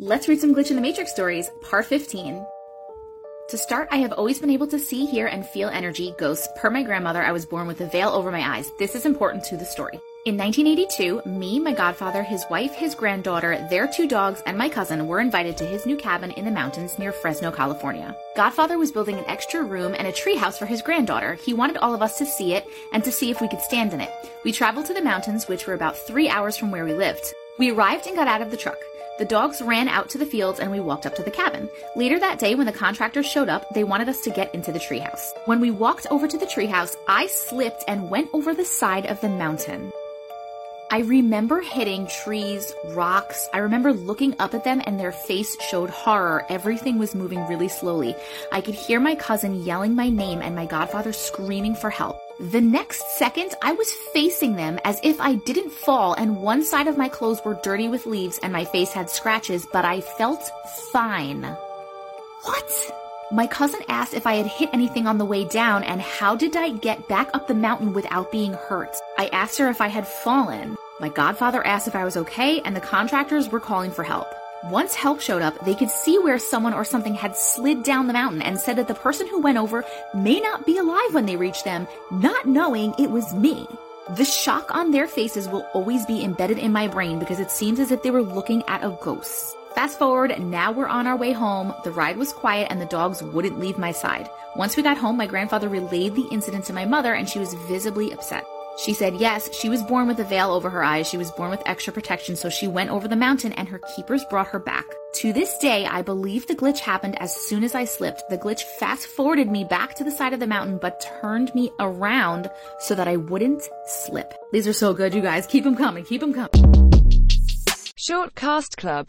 Let's read some Glitch in the Matrix stories, part 15. To start, I have always been able to see, hear, and feel energy, ghosts. Per my grandmother, I was born with a veil over my eyes. This is important to the story. In 1982, me, my godfather, his wife, his granddaughter, their two dogs, and my cousin were invited to his new cabin in the mountains near Fresno, California. Godfather was building an extra room and a treehouse for his granddaughter. He wanted all of us to see it and to see if we could stand in it. We traveled to the mountains, which were about three hours from where we lived. We arrived and got out of the truck. The dogs ran out to the fields and we walked up to the cabin. Later that day, when the contractors showed up, they wanted us to get into the treehouse. When we walked over to the treehouse, I slipped and went over the side of the mountain. I remember hitting trees, rocks. I remember looking up at them and their face showed horror. Everything was moving really slowly. I could hear my cousin yelling my name and my godfather screaming for help. The next second, I was facing them as if I didn't fall, and one side of my clothes were dirty with leaves and my face had scratches, but I felt fine. What? My cousin asked if I had hit anything on the way down and how did I get back up the mountain without being hurt. I asked her if I had fallen. My godfather asked if I was okay, and the contractors were calling for help. Once help showed up, they could see where someone or something had slid down the mountain and said that the person who went over may not be alive when they reach them, not knowing it was me. The shock on their faces will always be embedded in my brain because it seems as if they were looking at a ghost. Fast forward, now we're on our way home. The ride was quiet and the dogs wouldn't leave my side. Once we got home, my grandfather relayed the incident to my mother and she was visibly upset. She said, yes, she was born with a veil over her eyes. She was born with extra protection, so she went over the mountain and her keepers brought her back. To this day, I believe the glitch happened as soon as I slipped. The glitch fast forwarded me back to the side of the mountain, but turned me around so that I wouldn't slip. These are so good, you guys. Keep them coming. Keep them coming. Short Cast Club